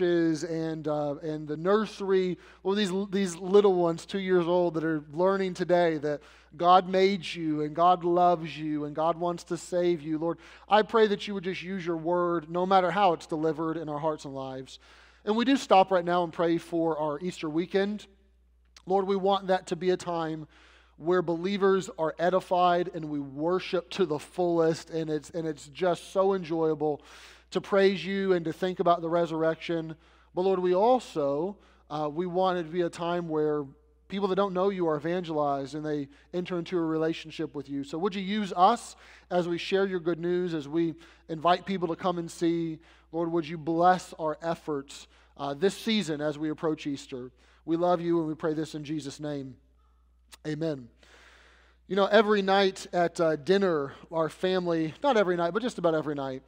and uh, and the nursery, or these these little ones, two years old, that are learning today that God made you and God loves you and God wants to save you. Lord, I pray that you would just use your word, no matter how it's delivered in our hearts and lives. And we do stop right now and pray for our Easter weekend. Lord, we want that to be a time where believers are edified and we worship to the fullest, and it's and it's just so enjoyable to praise you and to think about the resurrection. But Lord, we also uh, we want it to be a time where people that don't know you are evangelized and they enter into a relationship with you. So would you use us as we share your good news, as we invite people to come and see? Lord, would you bless our efforts uh, this season as we approach Easter? We love you and we pray this in Jesus' name. Amen. You know, every night at uh, dinner, our family, not every night, but just about every night,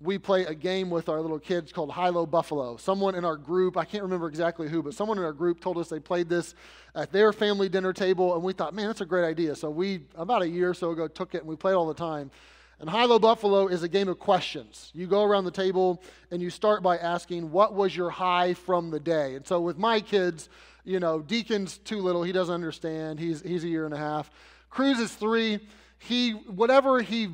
we play a game with our little kids called High Low Buffalo. Someone in our group, I can't remember exactly who, but someone in our group told us they played this at their family dinner table, and we thought, man, that's a great idea. So we, about a year or so ago, took it and we played all the time. And High Low Buffalo is a game of questions. You go around the table and you start by asking, what was your high from the day? And so with my kids, you know, Deacon's too little. He doesn't understand. He's, he's a year and a half. Cruz is three. He, whatever he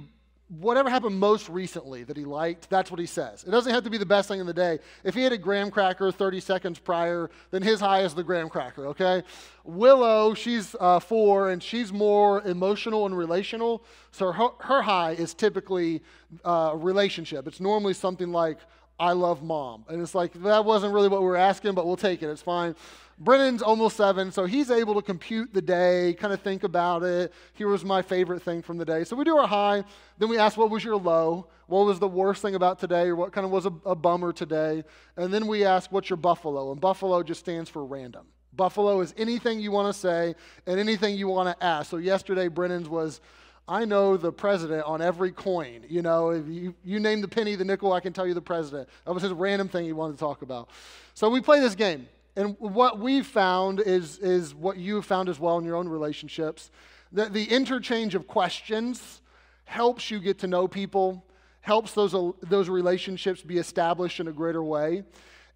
whatever happened most recently that he liked, that's what he says. It doesn't have to be the best thing in the day. If he had a graham cracker 30 seconds prior, then his high is the graham cracker, okay? Willow, she's uh, four, and she's more emotional and relational. So her, her high is typically uh, a relationship. It's normally something like, I love mom. And it's like, that wasn't really what we were asking, but we'll take it. It's fine. Brennan's almost seven, so he's able to compute the day, kind of think about it. Here was my favorite thing from the day. So we do our high, then we ask, what was your low? What was the worst thing about today, or what kind of was a, a bummer today? And then we ask, what's your buffalo? And buffalo just stands for random. Buffalo is anything you want to say and anything you want to ask. So yesterday, Brennan's was, I know the president on every coin. You know, if you, you name the penny, the nickel, I can tell you the president. That was his random thing he wanted to talk about. So we play this game. And what we've found is, is what you've found as well in your own relationships that the interchange of questions helps you get to know people, helps those, those relationships be established in a greater way.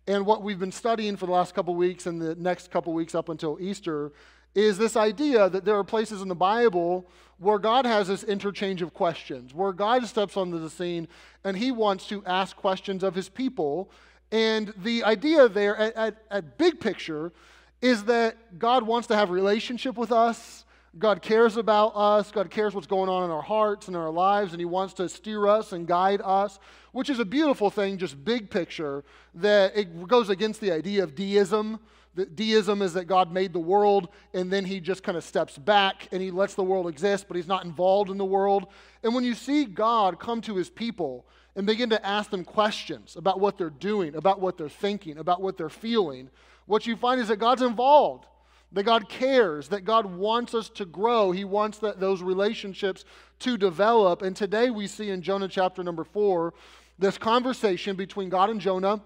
And what we've been studying for the last couple weeks and the next couple weeks up until Easter is this idea that there are places in the Bible where God has this interchange of questions, where God steps onto the scene and he wants to ask questions of his people and the idea there at, at, at, big picture is that God wants to have relationship with us. God cares about us. God cares what's going on in our hearts and our lives, and He wants to steer us and guide us, which is a beautiful thing, just big picture, that it goes against the idea of deism. Deism is that God made the world and then He just kind of steps back and He lets the world exist, but He's not involved in the world. And when you see God come to His people, and begin to ask them questions about what they're doing, about what they're thinking, about what they're feeling, what you find is that God's involved, that God cares, that God wants us to grow. He wants that, those relationships to develop. And today we see in Jonah chapter number four this conversation between God and Jonah,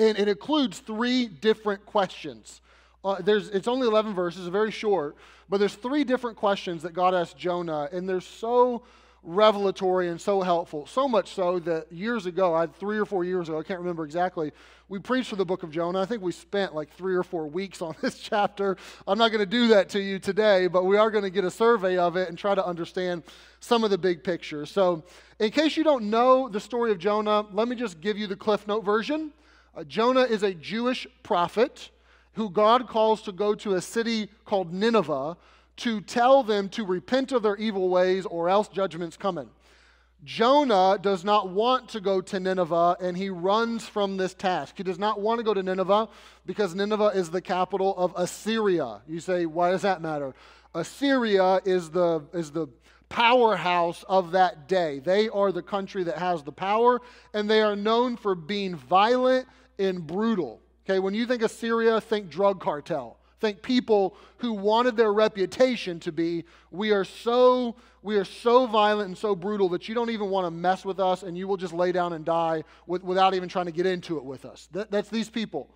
and it includes three different questions. Uh, there's, it's only 11 verses, very short, but there's three different questions that God asked Jonah, and they're so revelatory and so helpful. So much so that years ago, I three or four years ago, I can't remember exactly, we preached for the book of Jonah. I think we spent like three or four weeks on this chapter. I'm not going to do that to you today, but we are going to get a survey of it and try to understand some of the big picture. So, in case you don't know the story of Jonah, let me just give you the Cliff Note version. Uh, Jonah is a Jewish prophet who God calls to go to a city called Nineveh to tell them to repent of their evil ways or else judgment's coming. Jonah does not want to go to Nineveh and he runs from this task. He does not want to go to Nineveh because Nineveh is the capital of Assyria. You say, why does that matter? Assyria is the, is the powerhouse of that day. They are the country that has the power and they are known for being violent and brutal. Okay, when you think Assyria, think drug cartel. Think people who wanted their reputation to be. We are so we are so violent and so brutal that you don't even want to mess with us and you will just lay down and die with, without even trying to get into it with us. That, that's these people.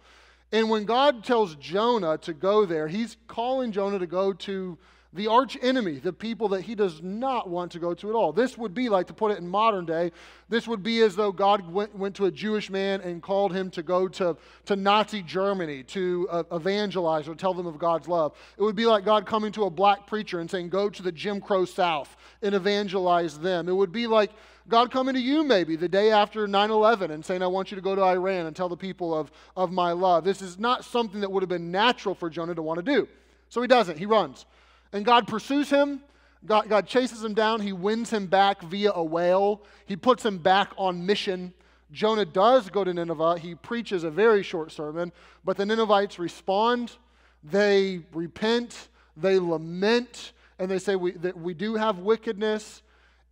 And when god tells jonah to go there he's calling jonah to go to the arch enemy, the people that he does not want to go to at all. This would be like, to put it in modern day, this would be as though God went, went to a Jewish man and called him to go to, to Nazi Germany to uh, evangelize or tell them of God's love. It would be like God coming to a black preacher and saying, Go to the Jim Crow South and evangelize them. It would be like God coming to you maybe the day after 9 11 and saying, I want you to go to Iran and tell the people of, of my love. This is not something that would have been natural for Jonah to want to do. So he doesn't, he runs. And God pursues him. God, God chases him down. He wins him back via a whale. He puts him back on mission. Jonah does go to Nineveh. He preaches a very short sermon, but the Ninevites respond. They repent. They lament. And they say, We, that we do have wickedness.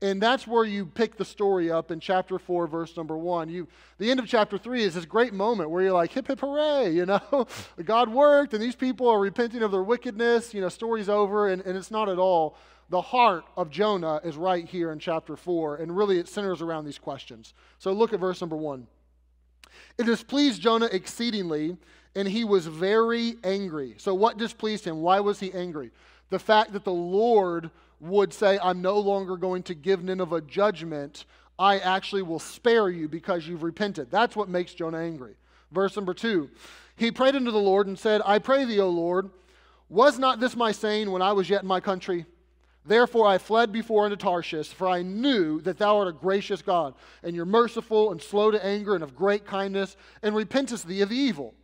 And that's where you pick the story up in chapter 4, verse number 1. You, the end of chapter 3 is this great moment where you're like, hip, hip, hooray, you know? God worked, and these people are repenting of their wickedness. You know, story's over, and, and it's not at all. The heart of Jonah is right here in chapter 4, and really it centers around these questions. So look at verse number 1. It displeased Jonah exceedingly, and he was very angry. So, what displeased him? Why was he angry? The fact that the Lord would say, I'm no longer going to give Nineveh judgment. I actually will spare you because you've repented. That's what makes Jonah angry. Verse number two He prayed unto the Lord and said, I pray thee, O Lord, was not this my saying when I was yet in my country? Therefore I fled before unto Tarshish, for I knew that thou art a gracious God, and you're merciful and slow to anger and of great kindness, and repentest thee of evil.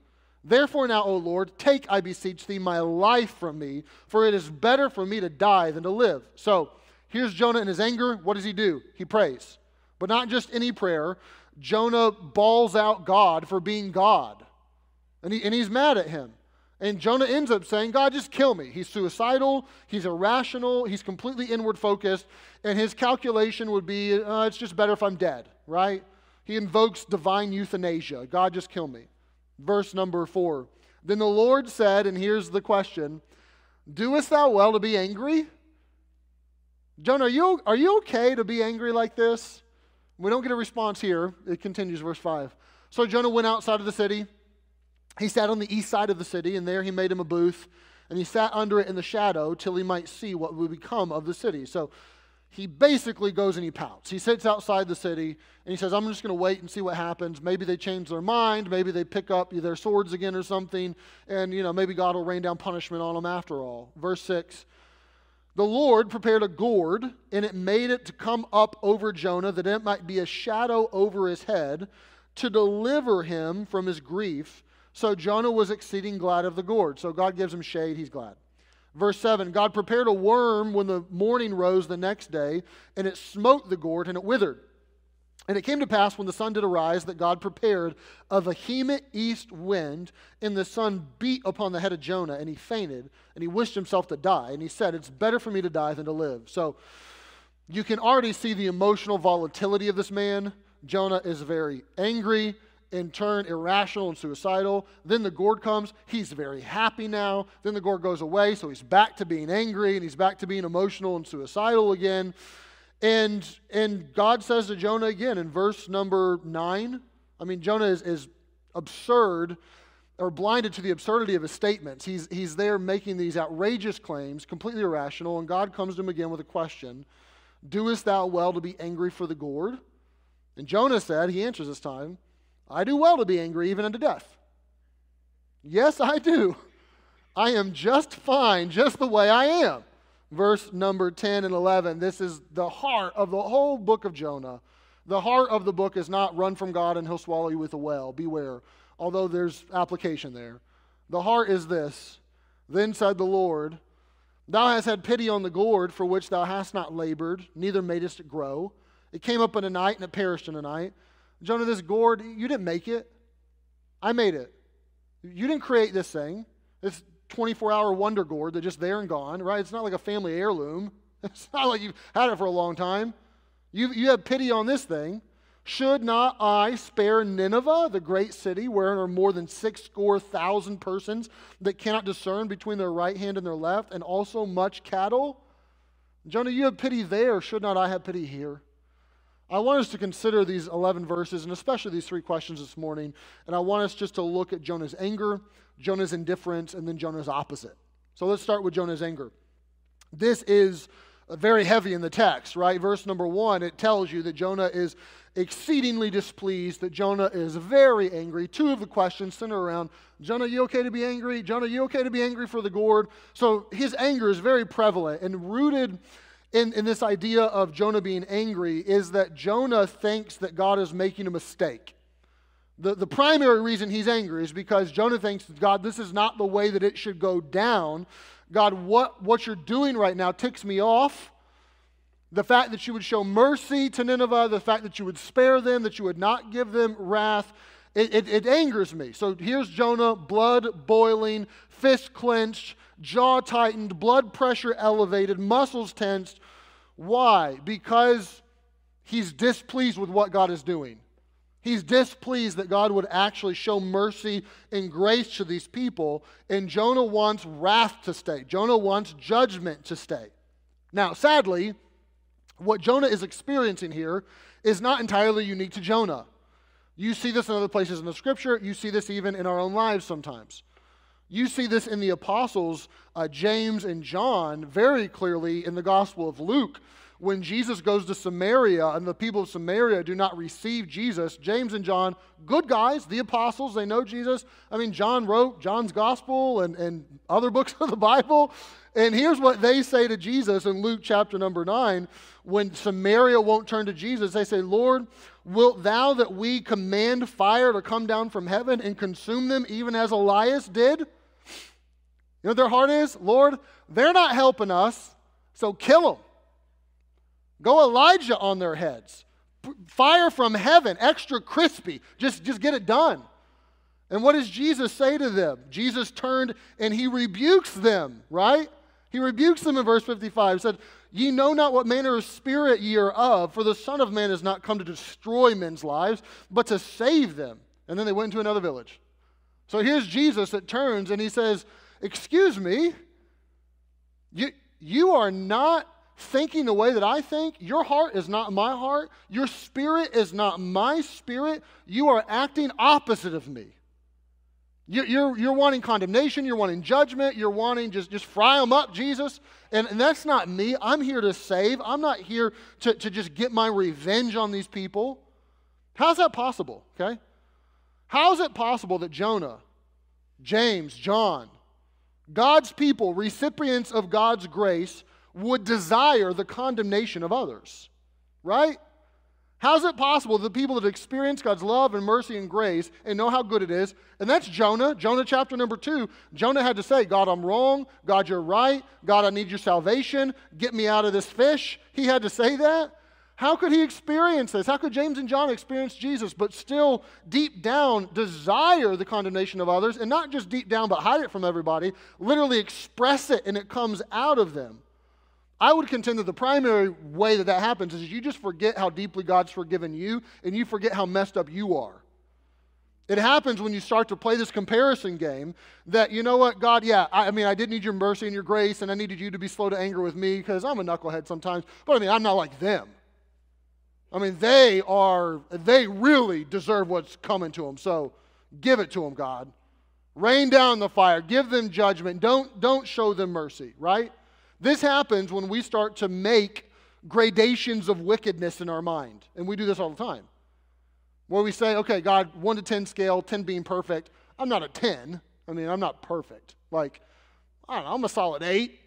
Therefore, now, O Lord, take, I beseech thee, my life from me, for it is better for me to die than to live. So, here's Jonah in his anger. What does he do? He prays. But not just any prayer. Jonah bawls out God for being God. And, he, and he's mad at him. And Jonah ends up saying, God, just kill me. He's suicidal. He's irrational. He's completely inward focused. And his calculation would be, uh, it's just better if I'm dead, right? He invokes divine euthanasia. God, just kill me. Verse number four. Then the Lord said, and here's the question Doest thou well to be angry? Jonah, are you, are you okay to be angry like this? We don't get a response here. It continues, verse 5. So Jonah went outside of the city. He sat on the east side of the city, and there he made him a booth, and he sat under it in the shadow till he might see what would become of the city. So he basically goes and he pouts. He sits outside the city and he says, I'm just going to wait and see what happens. Maybe they change their mind. Maybe they pick up their swords again or something. And, you know, maybe God will rain down punishment on them after all. Verse 6 The Lord prepared a gourd and it made it to come up over Jonah that it might be a shadow over his head to deliver him from his grief. So Jonah was exceeding glad of the gourd. So God gives him shade, he's glad. Verse 7 God prepared a worm when the morning rose the next day, and it smote the gourd, and it withered. And it came to pass when the sun did arise that God prepared a vehement east wind, and the sun beat upon the head of Jonah, and he fainted, and he wished himself to die. And he said, It's better for me to die than to live. So you can already see the emotional volatility of this man. Jonah is very angry in turn irrational and suicidal. Then the gourd comes. He's very happy now. Then the gourd goes away, so he's back to being angry and he's back to being emotional and suicidal again. And, and God says to Jonah again in verse number nine. I mean, Jonah is, is absurd or blinded to the absurdity of his statements. He's, he's there making these outrageous claims, completely irrational, and God comes to him again with a question Doest thou well to be angry for the gourd? And Jonah said, he answers this time, I do well to be angry, even unto death. Yes, I do. I am just fine, just the way I am. Verse number 10 and 11. This is the heart of the whole book of Jonah. The heart of the book is not run from God and he'll swallow you with a whale. Beware. Although there's application there. The heart is this Then said the Lord, Thou hast had pity on the gourd for which thou hast not labored, neither madest it grow. It came up in a night and it perished in a night. Jonah, this gourd, you didn't make it. I made it. You didn't create this thing. This 24 hour wonder gourd that's just there and gone, right? It's not like a family heirloom. It's not like you've had it for a long time. You, you have pity on this thing. Should not I spare Nineveh, the great city, wherein are more than six score thousand persons that cannot discern between their right hand and their left, and also much cattle? Jonah, you have pity there. Should not I have pity here? I want us to consider these 11 verses and especially these three questions this morning. And I want us just to look at Jonah's anger, Jonah's indifference, and then Jonah's opposite. So let's start with Jonah's anger. This is uh, very heavy in the text, right? Verse number one, it tells you that Jonah is exceedingly displeased, that Jonah is very angry. Two of the questions center around Jonah, you okay to be angry? Jonah, you okay to be angry for the gourd? So his anger is very prevalent and rooted in, in this idea of Jonah being angry is that Jonah thinks that God is making a mistake. The, the primary reason he's angry is because Jonah thinks, God, this is not the way that it should go down. God, what, what you're doing right now ticks me off. The fact that you would show mercy to Nineveh, the fact that you would spare them, that you would not give them wrath, it, it, it angers me. So here's Jonah, blood boiling, fist clenched, jaw tightened, blood pressure elevated, muscles tensed. Why? Because he's displeased with what God is doing. He's displeased that God would actually show mercy and grace to these people, and Jonah wants wrath to stay. Jonah wants judgment to stay. Now, sadly, what Jonah is experiencing here is not entirely unique to Jonah. You see this in other places in the scripture, you see this even in our own lives sometimes. You see this in the apostles, uh, James and John, very clearly in the Gospel of Luke. When Jesus goes to Samaria and the people of Samaria do not receive Jesus, James and John, good guys, the apostles, they know Jesus. I mean, John wrote John's Gospel and, and other books of the Bible. And here's what they say to Jesus in Luke chapter number 9. When Samaria won't turn to Jesus, they say, Lord, wilt thou that we command fire to come down from heaven and consume them even as Elias did? You know what their heart is? Lord, they're not helping us, so kill them. Go Elijah on their heads. Fire from heaven, extra crispy. Just, just get it done. And what does Jesus say to them? Jesus turned and he rebukes them, right? He rebukes them in verse 55. He said, Ye know not what manner of spirit ye are of, for the Son of Man has not come to destroy men's lives, but to save them. And then they went into another village. So here's Jesus that turns and he says, Excuse me, you, you are not thinking the way that I think. Your heart is not my heart. Your spirit is not my spirit. You are acting opposite of me. You're, you're, you're wanting condemnation. You're wanting judgment. You're wanting just, just fry them up, Jesus. And, and that's not me. I'm here to save. I'm not here to, to just get my revenge on these people. How's that possible? Okay? How is it possible that Jonah, James, John, God's people, recipients of God's grace, would desire the condemnation of others, right? How is it possible that people that experience God's love and mercy and grace and know how good it is, and that's Jonah, Jonah chapter number two, Jonah had to say, God, I'm wrong. God, you're right. God, I need your salvation. Get me out of this fish. He had to say that. How could he experience this? How could James and John experience Jesus, but still deep down desire the condemnation of others, and not just deep down, but hide it from everybody, literally express it and it comes out of them? I would contend that the primary way that that happens is you just forget how deeply God's forgiven you and you forget how messed up you are. It happens when you start to play this comparison game that, you know what, God, yeah, I, I, mean, I did need your mercy and your grace, and I needed you to be slow to anger with me because I'm a knucklehead sometimes, but I mean, I'm not like them. I mean, they are, they really deserve what's coming to them. So give it to them, God. Rain down the fire. Give them judgment. Don't, don't show them mercy, right? This happens when we start to make gradations of wickedness in our mind. And we do this all the time. Where we say, okay, God, 1 to 10 scale, 10 being perfect. I'm not a 10. I mean, I'm not perfect. Like, I don't know, I'm a solid 8.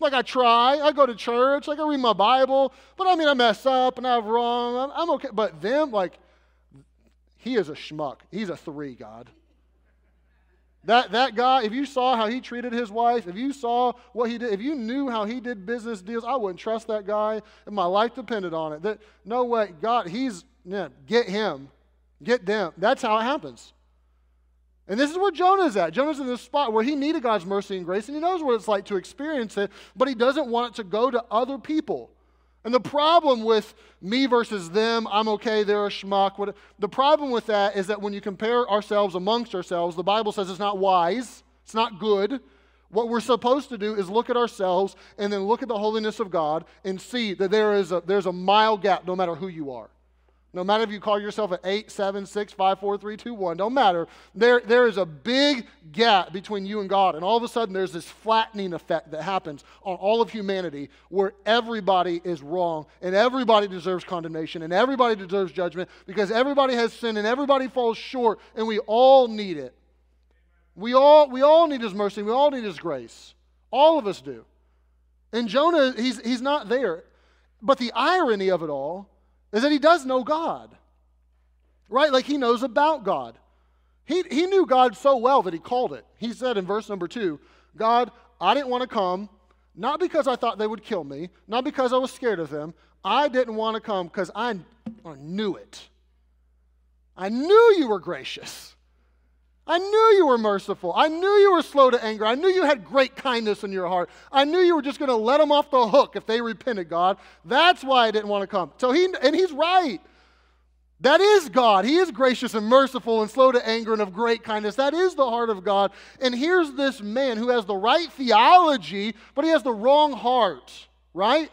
Like I try, I go to church, like I read my Bible, but I mean I mess up and I'm wrong. I'm, I'm okay. But them, like, he is a schmuck. He's a three, God. That, that guy, if you saw how he treated his wife, if you saw what he did, if you knew how he did business deals, I wouldn't trust that guy, and my life depended on it. That, no way, God, he's, yeah, get him, get them. That's how it happens. And this is where Jonah's at. Jonah's in this spot where he needed God's mercy and grace, and he knows what it's like to experience it, but he doesn't want it to go to other people. And the problem with me versus them, I'm okay, they're a schmuck. What, the problem with that is that when you compare ourselves amongst ourselves, the Bible says it's not wise, it's not good. What we're supposed to do is look at ourselves and then look at the holiness of God and see that there is a, there's a mile gap no matter who you are. No matter if you call yourself an 8, 7, 6, 5, 4, 3, 2, 1, don't matter. There, there is a big gap between you and God. And all of a sudden, there's this flattening effect that happens on all of humanity where everybody is wrong and everybody deserves condemnation and everybody deserves judgment because everybody has sinned and everybody falls short and we all need it. We all, we all need His mercy. We all need His grace. All of us do. And Jonah, he's, he's not there. But the irony of it all is that he does know God, right? Like he knows about God. He, he knew God so well that he called it. He said in verse number two, God, I didn't want to come, not because I thought they would kill me, not because I was scared of them. I didn't want to come because I, I knew it. I knew you were gracious. I knew you were merciful. I knew you were slow to anger. I knew you had great kindness in your heart. I knew you were just going to let them off the hook if they repented, God. That's why I didn't want to come. So he and he's right. That is God. He is gracious and merciful and slow to anger and of great kindness. That is the heart of God. And here's this man who has the right theology, but he has the wrong heart, right?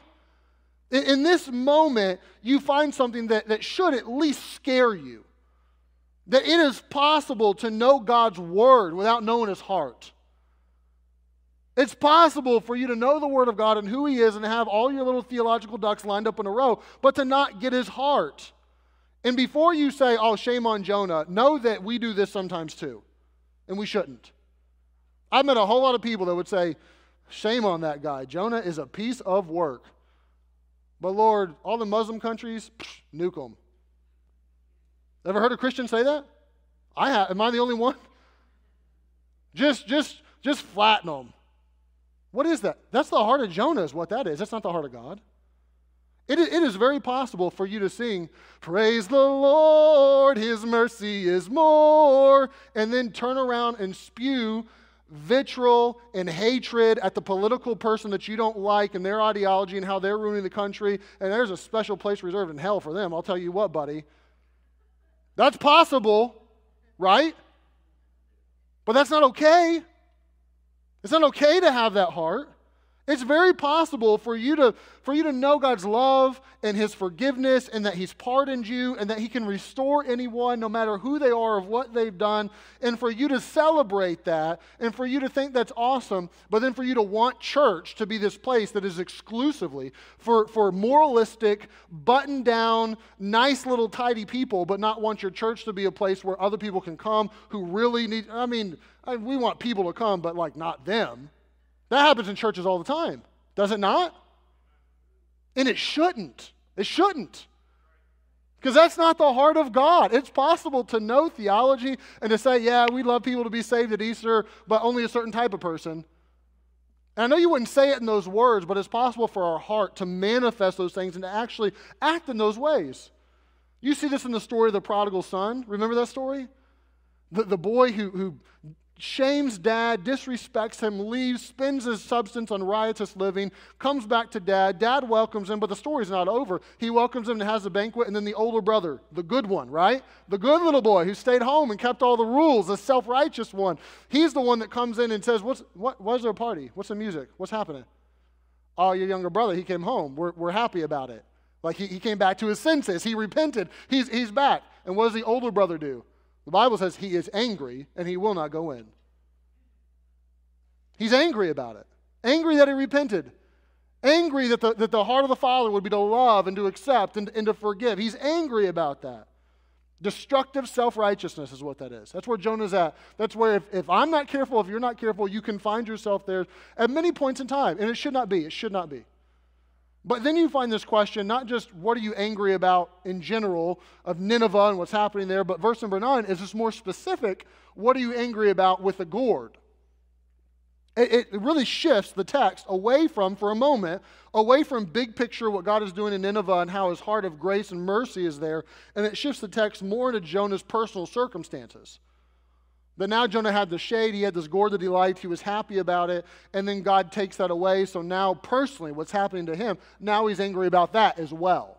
In, in this moment, you find something that, that should at least scare you that it is possible to know God's word without knowing his heart. It's possible for you to know the word of God and who he is and have all your little theological ducks lined up in a row, but to not get his heart. And before you say, oh, shame on Jonah, know that we do this sometimes too, and we shouldn't. I've met a whole lot of people that would say, shame on that guy. Jonah is a piece of work. But Lord, all the Muslim countries, psh, nuke them. Ever heard a Christian say that? I have. Am I the only one? Just, just, just flatten them. What is that? That's the heart of Jonah, is what that is. That's not the heart of God. It, it is very possible for you to sing, Praise the Lord, His mercy is more, and then turn around and spew vitriol and hatred at the political person that you don't like and their ideology and how they're ruining the country. And there's a special place reserved in hell for them. I'll tell you what, buddy. That's possible, right? But that's not okay. It's not okay to have that heart. It's very possible for you to for you to know God's love and his forgiveness and that he's pardoned you and that he can restore anyone no matter who they are of what they've done and for you to celebrate that and for you to think that's awesome but then for you to want church to be this place that is exclusively for for moralistic button down nice little tidy people but not want your church to be a place where other people can come who really need I mean we want people to come but like not them that happens in churches all the time, does it not? And it shouldn't. It shouldn't. Because that's not the heart of God. It's possible to know theology and to say, yeah, we love people to be saved at Easter, but only a certain type of person. And I know you wouldn't say it in those words, but it's possible for our heart to manifest those things and to actually act in those ways. You see this in the story of the prodigal son. Remember that story? The, the boy who, who shames dad, disrespects him, leaves, spends his substance on riotous living, comes back to dad. Dad welcomes him, but the story's not over. He welcomes him and has a banquet, and then the older brother, the good one, right? The good little boy who stayed home and kept all the rules, the self righteous one, he's the one that comes in and says, What's, what, What's there a party? What's the music? What's happening? Oh, your younger brother, he came home. We're, we're happy about it. Like he, he came back to his senses. He repented. He's, he's back. And what does the older brother do? The Bible says he is angry and he will not go in. He's angry about it. Angry that he repented. Angry that the, that the heart of the Father would be to love and to accept and, and to forgive. He's angry about that. Destructive self righteousness is what that is. That's where Jonah's at. That's where, if, if I'm not careful, if you're not careful, you can find yourself there at many points in time. And it should not be. It should not be. But then you find this question not just what are you angry about in general of Nineveh and what's happening there, but verse number nine is this more specific what are you angry about with the gourd? It, it really shifts the text away from, for a moment, away from big picture what God is doing in Nineveh and how his heart of grace and mercy is there, and it shifts the text more into Jonah's personal circumstances. That now Jonah had the shade, he had this gourd that he liked, he was happy about it, and then God takes that away. So now, personally, what's happening to him, now he's angry about that as well.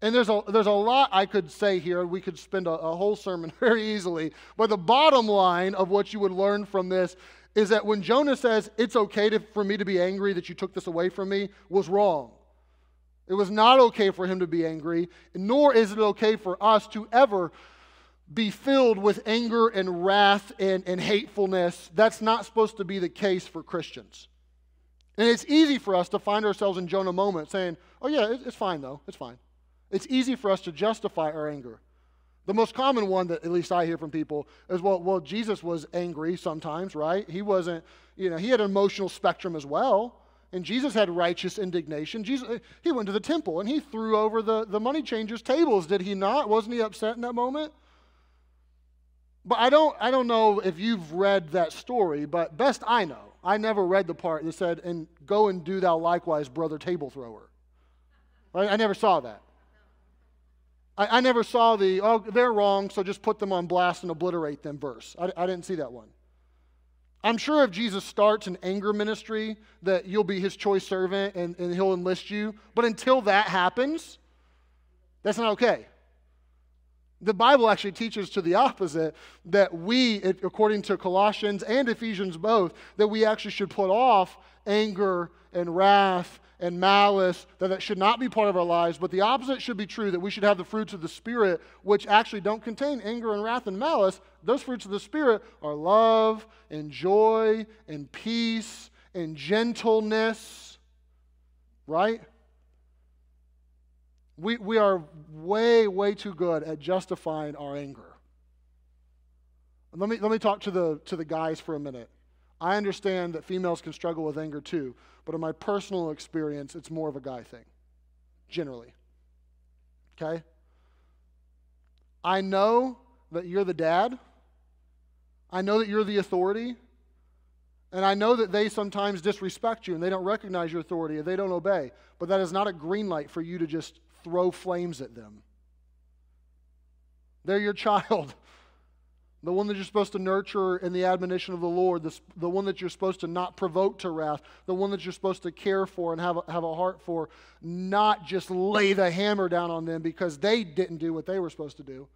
And there's a, there's a lot I could say here. We could spend a, a whole sermon very easily. But the bottom line of what you would learn from this is that when Jonah says, It's okay to, for me to be angry that you took this away from me, was wrong. It was not okay for him to be angry, nor is it okay for us to ever be filled with anger and wrath and, and hatefulness. That's not supposed to be the case for Christians. And it's easy for us to find ourselves in Jonah moment saying, oh, yeah, it's fine, though. It's fine. It's easy for us to justify our anger. The most common one that at least I hear from people is, well, well, Jesus was angry sometimes, right? He wasn't, you know, he had an emotional spectrum as well. And Jesus had righteous indignation. Jesus, he went to the temple and he threw over the, the money changers' tables, did he not? Wasn't he upset in that moment? But I don't, I don't know if you've read that story, but best I know, I never read the part that said, and go and do thou likewise, brother table thrower. I, never saw that. I, I, never saw the, oh, they're wrong, so just put them on blast and obliterate them verse. I, I didn't see that one. I'm sure if Jesus starts an anger ministry, that you'll be his choice servant and, and he'll enlist you. But until that happens, that's not okay. The Bible actually teaches to the opposite that we, according to Colossians and Ephesians both, that we actually should put off anger and wrath and malice, that that should not be part of our lives, but the opposite should be true, that we should have the fruits of the Spirit, which actually don't contain anger and wrath and malice. Those fruits of the Spirit are love and joy and peace and gentleness, right? We, we are way, way too good at justifying our anger. Let me, let me talk to the, to the guys for a minute. I understand that females can struggle with anger too, but in my personal experience, it's more of a guy thing, generally. Okay? I know that you're the dad. I know that you're the authority. And I know that they sometimes disrespect you and they don't recognize your authority and they don't obey. But that is not a green light for you to just throw flames at them. They're your child, the one that you're supposed to nurture in the admonition of the Lord, the, the one that you're supposed to not provoke to wrath, the one that you're supposed to care for and have a, have a heart for, not just lay the hammer down on them because they didn't do what they were supposed to do.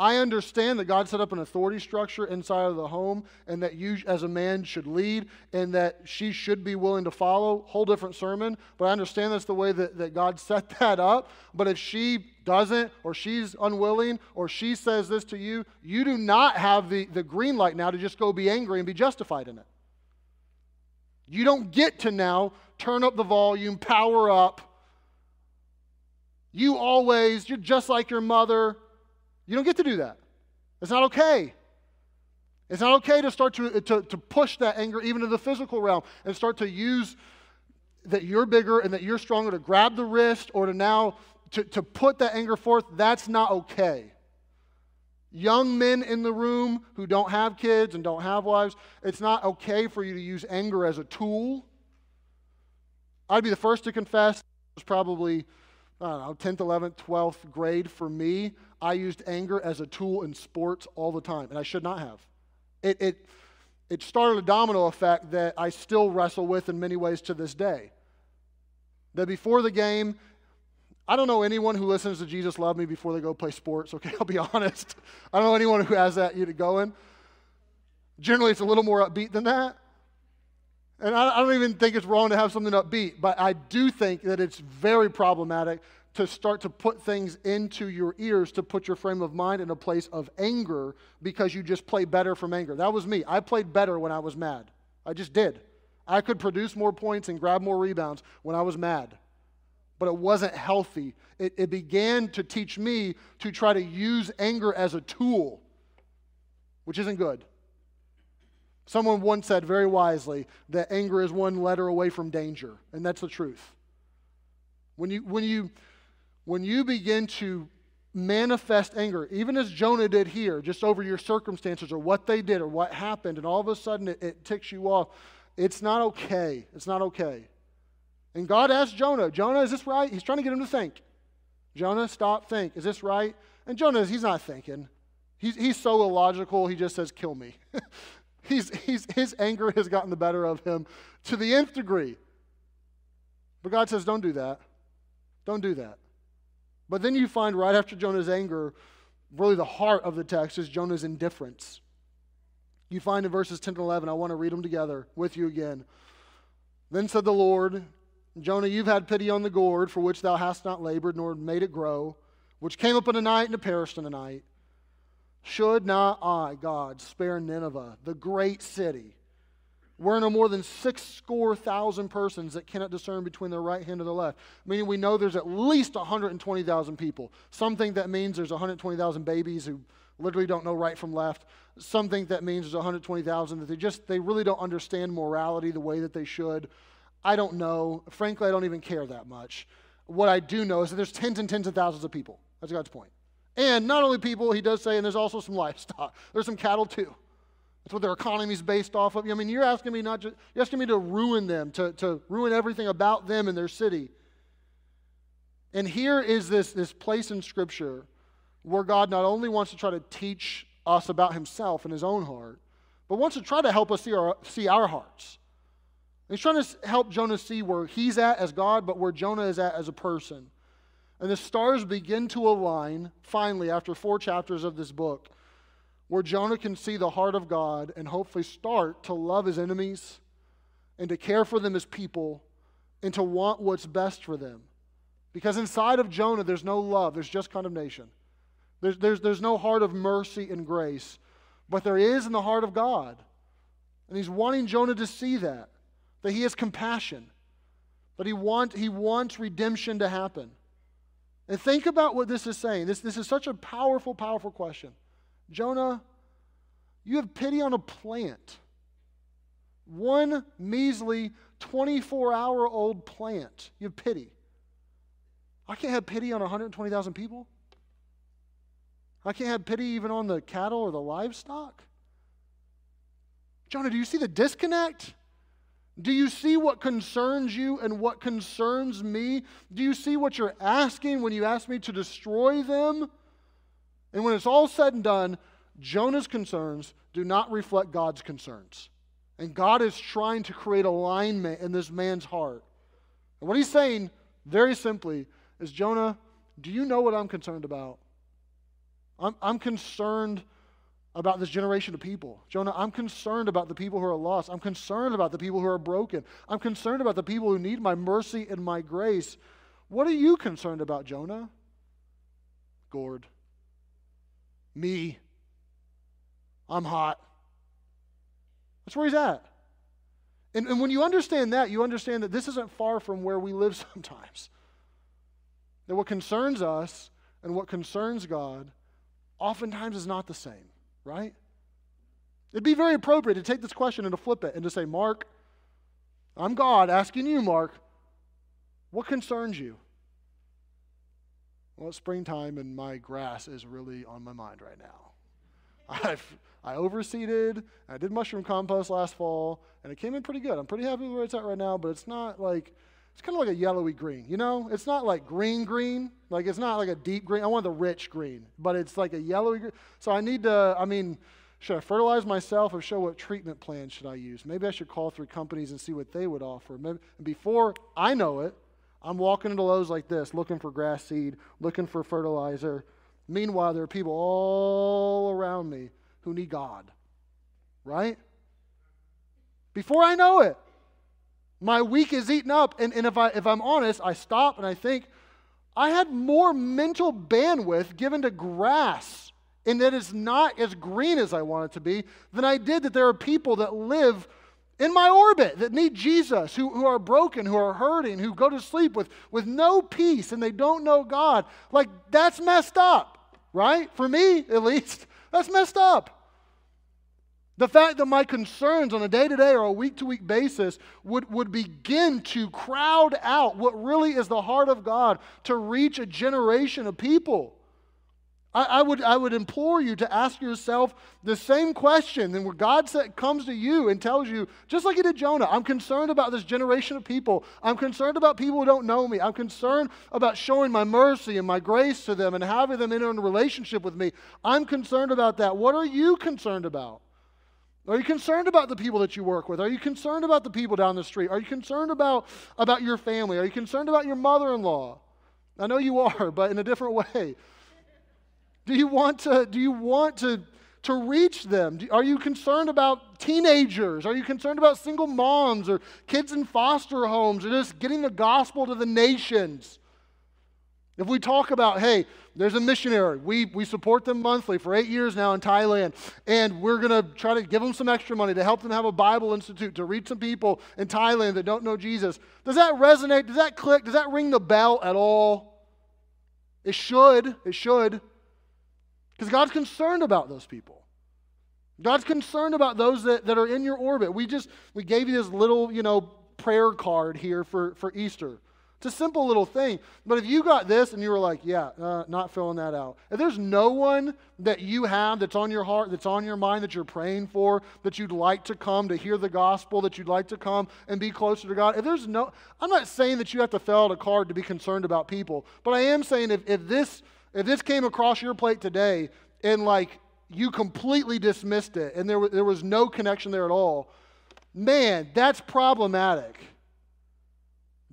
I understand that God set up an authority structure inside of the home and that you, as a man, should lead and that she should be willing to follow. Whole different sermon, but I understand that's the way that, that God set that up. But if she doesn't, or she's unwilling, or she says this to you, you do not have the, the green light now to just go be angry and be justified in it. You don't get to now turn up the volume, power up. You always, you're just like your mother you don't get to do that. It's not okay. It's not okay to start to, to, to push that anger even to the physical realm and start to use that you're bigger and that you're stronger to grab the wrist or to now to, to put that anger forth. That's not okay. Young men in the room who don't have kids and don't have wives, it's not okay for you to use anger as a tool. I'd be the first to confess it was probably, I know, 10th, 11th, 12th grade for me. I used anger as a tool in sports all the time, and I should not have. It, it, it started a domino effect that I still wrestle with in many ways to this day. That before the game, I don't know anyone who listens to Jesus Love Me before they go play sports, okay? I'll be honest. I don't know anyone who has that unit going. Generally, it's a little more upbeat than that. And I, I don't even think it's wrong to have something upbeat, but I do think that it's very problematic to start to put things into your ears to put your frame of mind in a place of anger because you just play better from anger. That was me. I played better when I was mad. I just did. I could produce more points and grab more rebounds when I was mad. But it wasn't healthy. It, it began to teach me to try to use anger as a tool, which isn't good. Someone once said very wisely that anger is one letter away from danger, and that's the truth. When you, when you, when you begin to manifest anger, even as Jonah did here, just over your circumstances or what they did or what happened, and all of a sudden it, it ticks you off, it's not okay. It's not okay. And God asked Jonah, Jonah, is this right? He's trying to get him to think. Jonah, stop, think. Is this right? And Jonah, he's not thinking. He's, he's so illogical, he just says, kill me. he's, he's, his anger has gotten the better of him to the nth degree. But God says, don't do that. Don't do that. But then you find right after Jonah's anger, really the heart of the text is Jonah's indifference. You find in verses 10 and 11, I want to read them together with you again. Then said the Lord, Jonah, you've had pity on the gourd for which thou hast not labored nor made it grow, which came up in a night and perished in a night. Should not I, God, spare Nineveh, the great city, where no more than six score thousand persons that cannot discern between their right hand and their left? Meaning we know there's at least 120,000 people. Some think that means there's 120,000 babies who literally don't know right from left. Some think that means there's 120,000 that they just, they really don't understand morality the way that they should. I don't know. Frankly, I don't even care that much. What I do know is that there's tens and tens of thousands of people. That's God's point. And not only people, he does say, and there's also some livestock. There's some cattle too. That's what their economy is based off of. I mean, you're asking me not just, you're asking me to ruin them, to, to ruin everything about them and their city. And here is this, this place in Scripture where God not only wants to try to teach us about himself and his own heart, but wants to try to help us see our, see our hearts. He's trying to help Jonah see where he's at as God, but where Jonah is at as a person. And the stars begin to align, finally, after four chapters of this book, where Jonah can see the heart of God and hopefully start to love his enemies and to care for them as people and to want what's best for them. Because inside of Jonah, there's no love, there's just condemnation. There's, there's, there's no heart of mercy and grace, but there is in the heart of God. And he's wanting Jonah to see that, that he has compassion, that he, want, he wants redemption to happen. And think about what this is saying. This, this is such a powerful, powerful question. Jonah, you have pity on a plant. One measly 24 hour old plant. You have pity. I can't have pity on 120,000 people. I can't have pity even on the cattle or the livestock. Jonah, do you see the disconnect? Do you see what concerns you and what concerns me? Do you see what you're asking when you ask me to destroy them? And when it's all said and done, Jonah's concerns do not reflect God's concerns. And God is trying to create alignment in this man's heart. And what he's saying, very simply, is Jonah, do you know what I'm concerned about? I'm, I'm concerned about this generation of people. Jonah, I'm concerned about the people who are lost. I'm concerned about the people who are broken. I'm concerned about the people who need my mercy and my grace. What are you concerned about, Jonah? Gourd. Me. I'm hot. That's where he's at. And, and when you understand that, you understand that this isn't far from where we live sometimes. That what concerns us and what concerns God oftentimes is not the same, right? It'd be very appropriate to take this question and to flip it and to say, Mark, I'm God asking you, Mark, what concerns you? Well, it's springtime and my grass is really on my mind right now. I've, I overseeded, I did mushroom compost last fall, and it came in pretty good. I'm pretty happy with where it's at right now, but it's not like it's kind of like a yellowy green, you know? It's not like green green. Like it's not like a deep green. I want the rich green, but it's like a yellowy green. So I need to, I mean, should I fertilize myself or show what treatment plan should I use? Maybe I should call three companies and see what they would offer. Maybe, and before I know it, I'm walking into Lowe's like this, looking for grass seed, looking for fertilizer. Meanwhile, there are people all around me who need God, right? Before I know it, my week is eaten up. And, and if, I, if I'm honest, I stop and I think, I had more mental bandwidth given to grass and that it's not as green as I want it to be than I did that there are people that live in my orbit that need Jesus, who, who are broken, who are hurting, who go to sleep with, with no peace and they don't know God. Like, that's messed up, right? For me, at least, that's messed up. The fact that my concerns on a day to day or a week to week basis would, would begin to crowd out what really is the heart of God to reach a generation of people. I, I, would, I would implore you to ask yourself the same question. And where God sa- comes to you and tells you, just like He did Jonah, I'm concerned about this generation of people. I'm concerned about people who don't know me. I'm concerned about showing my mercy and my grace to them and having them enter a relationship with me. I'm concerned about that. What are you concerned about? Are you concerned about the people that you work with? Are you concerned about the people down the street? Are you concerned about, about your family? Are you concerned about your mother in law? I know you are, but in a different way. Do you want to, do you want to, to reach them? Are you concerned about teenagers? Are you concerned about single moms or kids in foster homes or just getting the gospel to the nations? If we talk about, hey, there's a missionary, we, we support them monthly for eight years now in Thailand, and we're going to try to give them some extra money to help them have a Bible Institute to reach some people in Thailand that don't know Jesus. Does that resonate? Does that click? Does that ring the bell at all? It should. It should. Because God's concerned about those people. God's concerned about those that, that are in your orbit. We just, we gave you this little, you know, prayer card here for, for Easter. It's a simple little thing. But if you got this and you were like, yeah, uh, not filling that out. If there's no one that you have that's on your heart, that's on your mind, that you're praying for, that you'd like to come to hear the gospel, that you'd like to come and be closer to God, if there's no, I'm not saying that you have to fill out a card to be concerned about people, but I am saying if, if this if this came across your plate today and like you completely dismissed it and there, there was no connection there at all, man, that's problematic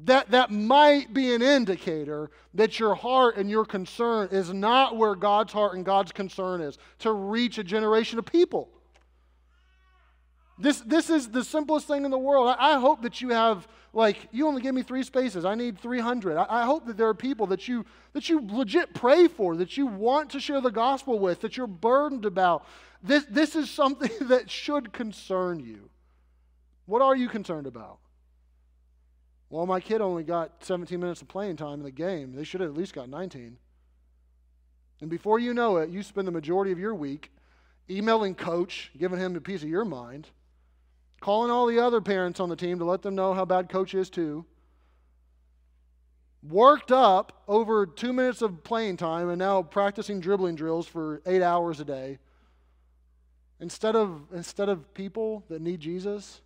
that, that might be an indicator that your heart and your concern is not where God's heart and God's concern is to reach a generation of people. This, this is the simplest thing in the world. I, I hope that you have, like, you only give me three spaces. I need 300. I, I hope that there are people that you, that you legit pray for, that you want to share the gospel with, that you're burdened about. This, this is something that should concern you. What are you concerned about? Well, my kid only got 17 minutes of playing time in the game. They should have at least got 19. And before you know it, you spend the majority of your week emailing coach, giving him a piece of your mind, calling all the other parents on the team to let them know how bad coach is too. Worked up over two minutes of playing time and now practicing dribbling drills for eight hours a day. Instead of, instead of people that need Jesus,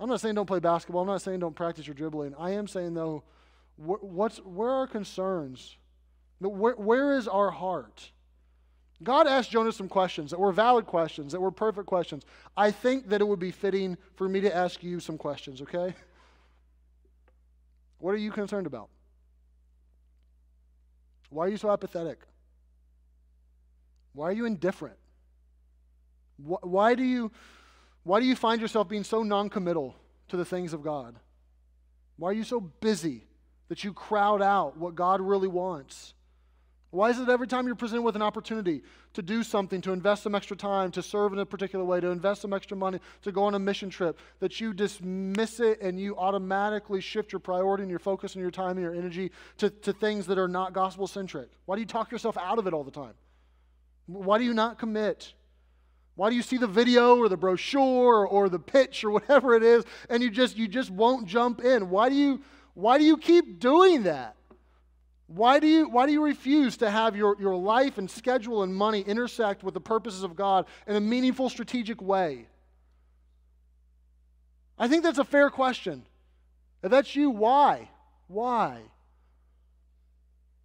I'm not saying don't play basketball. I'm not saying don't practice your dribbling. I am saying, though, what's, where are our concerns? Where, where is our heart? God asked Jonah some questions that were valid questions, that were perfect questions. I think that it would be fitting for me to ask you some questions, okay? What are you concerned about? Why are you so apathetic? Why are you indifferent? Why do you why do you find yourself being so noncommittal to the things of God? Why are you so busy that you crowd out what God really wants? Why is it every time you're presented with an opportunity to do something, to invest some extra time, to serve in a particular way, to invest some extra money, to go on a mission trip, that you dismiss it and you automatically shift your priority and your focus and your time and your energy to, to things that are not gospel centric? Why do you talk yourself out of it all the time? Why do you not commit? Why do you see the video or the brochure or, the pitch or whatever it is and you just you just won't jump in? Why do you why do you keep doing that? Why do you why do you refuse to have your, your life and schedule and money intersect with the purposes of God in a meaningful strategic way? I think that's a fair question. If that's you, why? Why?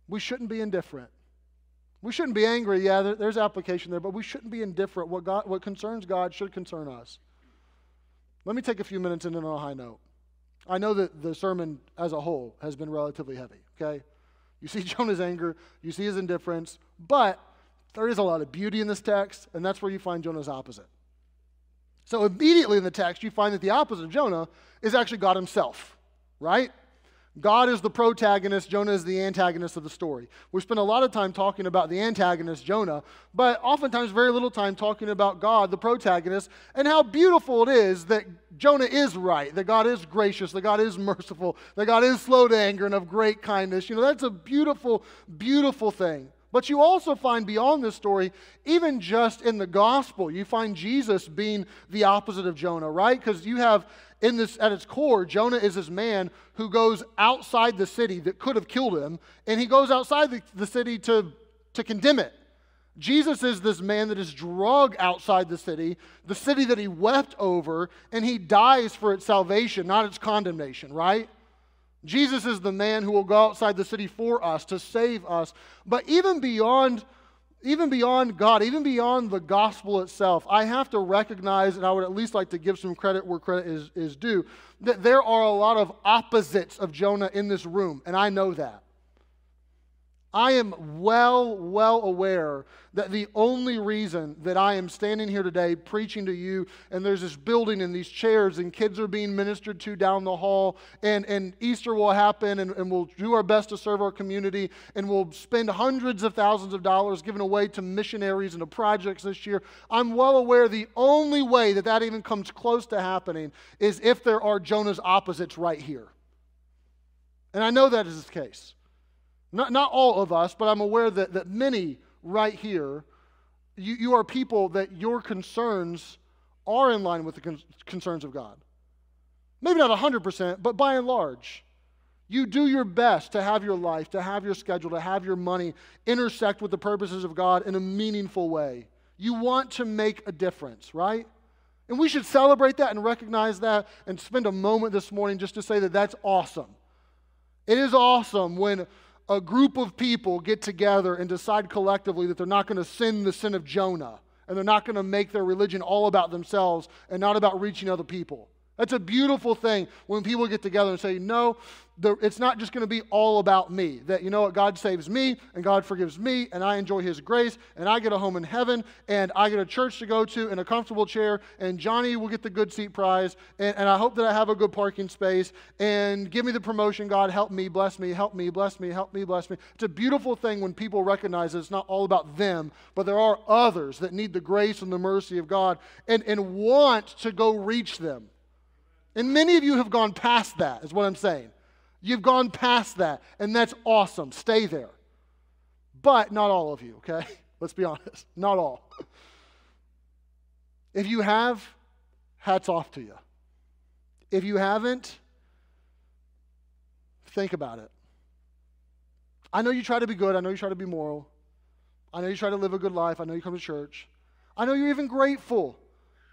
We shouldn't be indifferent. We shouldn't be angry. Yeah, there, there's application there, but we shouldn't be indifferent. What, God, what concerns God should concern us. Let me take a few minutes and end on a high note. I know that the sermon as a whole has been relatively heavy, okay? You see Jonah's anger, you see his indifference, but there is a lot of beauty in this text, and that's where you find Jonah's opposite. So immediately in the text, you find that the opposite of Jonah is actually God himself, right? God is the protagonist, Jonah is the antagonist of the story. We spend a lot of time talking about the antagonist, Jonah, but oftentimes very little time talking about God, the protagonist, and how beautiful it is that Jonah is right, that God is gracious, that God is merciful, that God is slow to anger and of great kindness. You know, that's a beautiful, beautiful thing. But you also find beyond this story, even just in the gospel, you find Jesus being the opposite of Jonah, right? Because you have in this at its core, Jonah is this man who goes outside the city that could have killed him, and he goes outside the, the city to, to condemn it. Jesus is this man that is drug outside the city, the city that he wept over, and he dies for its salvation, not its condemnation, right? Jesus is the man who will go outside the city for us to save us. But even beyond even beyond God, even beyond the gospel itself, I have to recognize, and I would at least like to give some credit where credit is, is due, that there are a lot of opposites of Jonah in this room, and I know that. I am well, well aware that the only reason that I am standing here today preaching to you, and there's this building and these chairs, and kids are being ministered to down the hall, and, and Easter will happen, and, and we'll do our best to serve our community, and we'll spend hundreds of thousands of dollars given away to missionaries and to projects this year. I'm well aware the only way that that even comes close to happening is if there are Jonah's opposites right here. And I know that is the case. Not, not all of us, but I'm aware that, that many right here, you, you are people that your concerns are in line with the con- concerns of God. Maybe not 100%, but by and large. You do your best to have your life, to have your schedule, to have your money intersect with the purposes of God in a meaningful way. You want to make a difference, right? And we should celebrate that and recognize that and spend a moment this morning just to say that that's awesome. It is awesome when a group of people get together and decide collectively that they're not going to sin the sin of Jonah and they're not going to make their religion all about themselves and not about reaching other people. That's a beautiful thing when people get together and say, no, the, it's not just going to be all about me. That, you know what, God saves me and God forgives me and I enjoy His grace and I get a home in heaven and I get a church to go to and a comfortable chair and Johnny will get the good seat prize and, and I hope that I have a good parking space and give me the promotion, God. Help me, bless me, help me, bless me, help me, bless me. It's a beautiful thing when people recognize that it's not all about them, but there are others that need the grace and the mercy of God and, and want to go reach them. And many of you have gone past that, is what I'm saying. You've gone past that, and that's awesome. Stay there. But not all of you, okay? Let's be honest. Not all. If you have, hats off to you. If you haven't, think about it. I know you try to be good. I know you try to be moral. I know you try to live a good life. I know you come to church. I know you're even grateful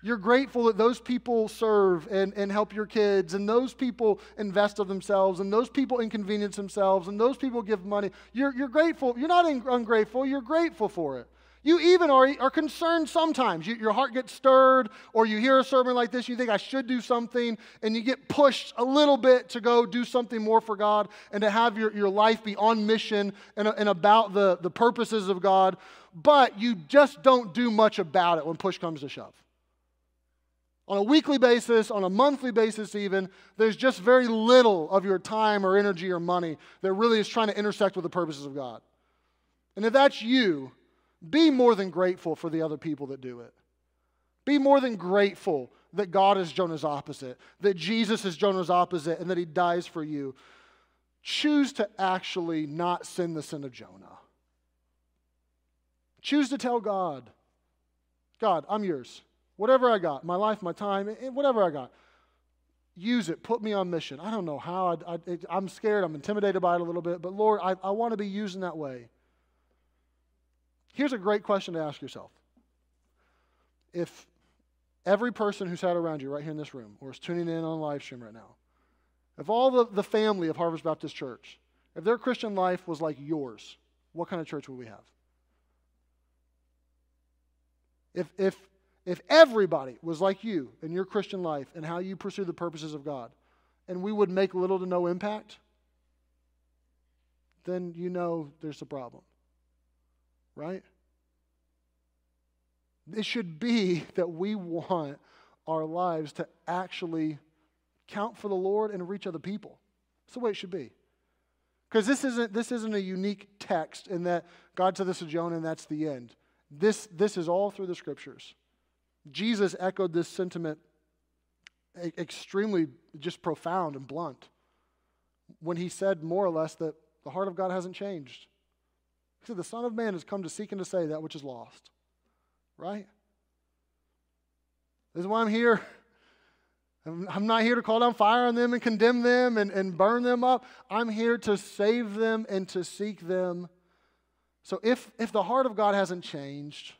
you're grateful that those people serve and, and help your kids, and those people invest of themselves, and those people inconvenience themselves, and those people give money. You're, you're grateful. You're not ungrateful, you're grateful for it. You even are, are concerned sometimes. You, your heart gets stirred, or you hear a sermon like this, you think, I should do something, and you get pushed a little bit to go do something more for God and to have your, your life be on mission and, and about the, the purposes of God, but you just don't do much about it when push comes to shove on a weekly basis, on a monthly basis, even, there's just very little of your time or energy or money that really is trying to intersect with the purposes of God. And if that's you, be more than grateful for the other people that do it. Be more than grateful that God is Jonah's opposite, that Jesus is Jonah's opposite, and that he dies for you. Choose to actually not sin the sin of Jonah. Choose to tell God, God, I'm yours. Whatever I got, my life, my time, eh, whatever I got, use it. Put me on mission. I don't know how. I, am scared. I'm intimidated by it a little bit. But Lord, I, I want to be used in that way. Here's a great question to ask yourself. If every person who sat around you right here in this room or is tuning in on live stream right now, if all the, the family of Harvest Baptist Church, if their Christian life was like yours, what kind of church would we have? If, if if everybody was like you in your Christian life and how you pursue the purposes of God, and we would make little to no impact, then you know there's a problem. Right? It should be that we want our lives to actually count for the Lord and reach other people. That's the way it should be. Because this isn't, this isn't a unique text in that God said this to Jonah and that's the end. This, this is all through the scriptures. Jesus echoed this sentiment extremely just profound and blunt when he said more or less that the heart of God hasn't changed. He said, The Son of Man has come to seek and to save that which is lost. Right? This is why I'm here. I'm not here to call down fire on them and condemn them and, and burn them up. I'm here to save them and to seek them. So if, if the heart of God hasn't changed,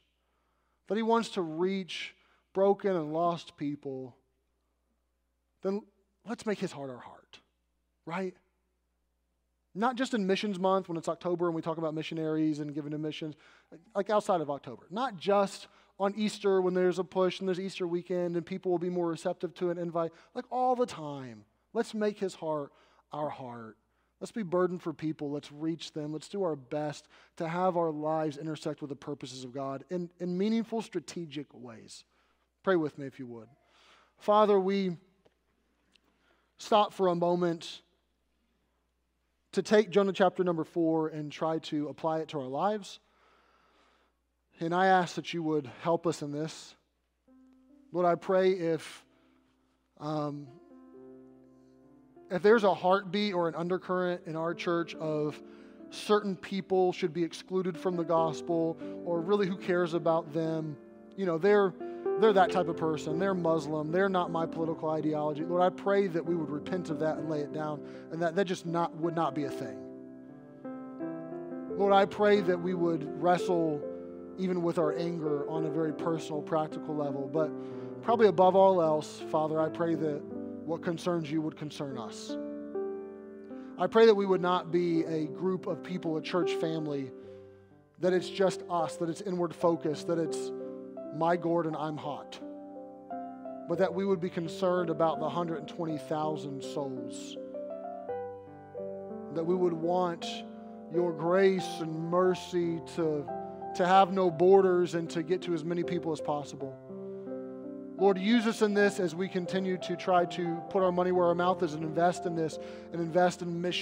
that He wants to reach broken and lost people, then let's make His heart our heart, right? Not just in Missions Month when it's October and we talk about missionaries and giving to missions, like outside of October. Not just on Easter when there's a push and there's Easter weekend and people will be more receptive to an invite, like all the time. Let's make His heart our heart. Let's be burdened for people. Let's reach them. Let's do our best to have our lives intersect with the purposes of God in, in meaningful, strategic ways. Pray with me if you would. Father, we stop for a moment to take Jonah chapter number four and try to apply it to our lives. And I ask that you would help us in this. Lord, I pray if um, if there's a heartbeat or an undercurrent in our church of certain people should be excluded from the gospel, or really who cares about them, you know, they're they're that type of person. They're Muslim. They're not my political ideology. Lord, I pray that we would repent of that and lay it down, and that that just not would not be a thing. Lord, I pray that we would wrestle even with our anger on a very personal, practical level. But probably above all else, Father, I pray that what concerns you would concern us. I pray that we would not be a group of people, a church family, that it's just us, that it's inward focused, that it's my gourd and I'm hot, but that we would be concerned about the 120,000 souls. That we would want your grace and mercy to, to have no borders and to get to as many people as possible. Lord, use us in this as we continue to try to put our money where our mouth is and invest in this and invest in mission.